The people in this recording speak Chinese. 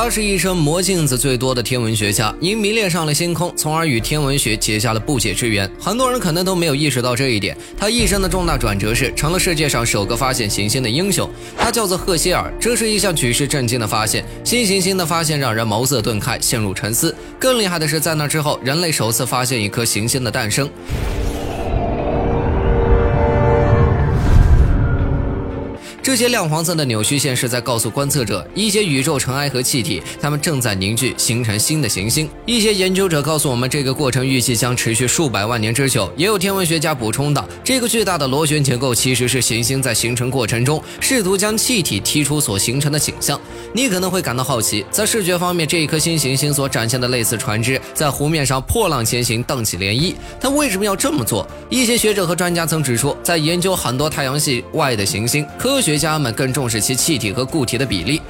他是一生磨镜子最多的天文学家，因迷恋上了星空，从而与天文学结下了不解之缘。很多人可能都没有意识到这一点。他一生的重大转折是成了世界上首个发现行星的英雄，他叫做赫歇尔。这是一项举世震惊的发现，新行星的发现让人茅塞顿开，陷入沉思。更厉害的是，在那之后，人类首次发现一颗行星的诞生。这些亮黄色的扭曲线是在告诉观测者，一些宇宙尘埃和气体，它们正在凝聚，形成新的行星。一些研究者告诉我们，这个过程预计将持续数百万年之久。也有天文学家补充道，这个巨大的螺旋结构其实是行星在形成过程中试图将气体踢出所形成的景象。你可能会感到好奇，在视觉方面，这一颗新行星所展现的类似船只在湖面上破浪前行，荡起涟漪。它为什么要这么做？一些学者和专家曾指出，在研究很多太阳系外的行星，科学。家们更重视其气体和固体的比例。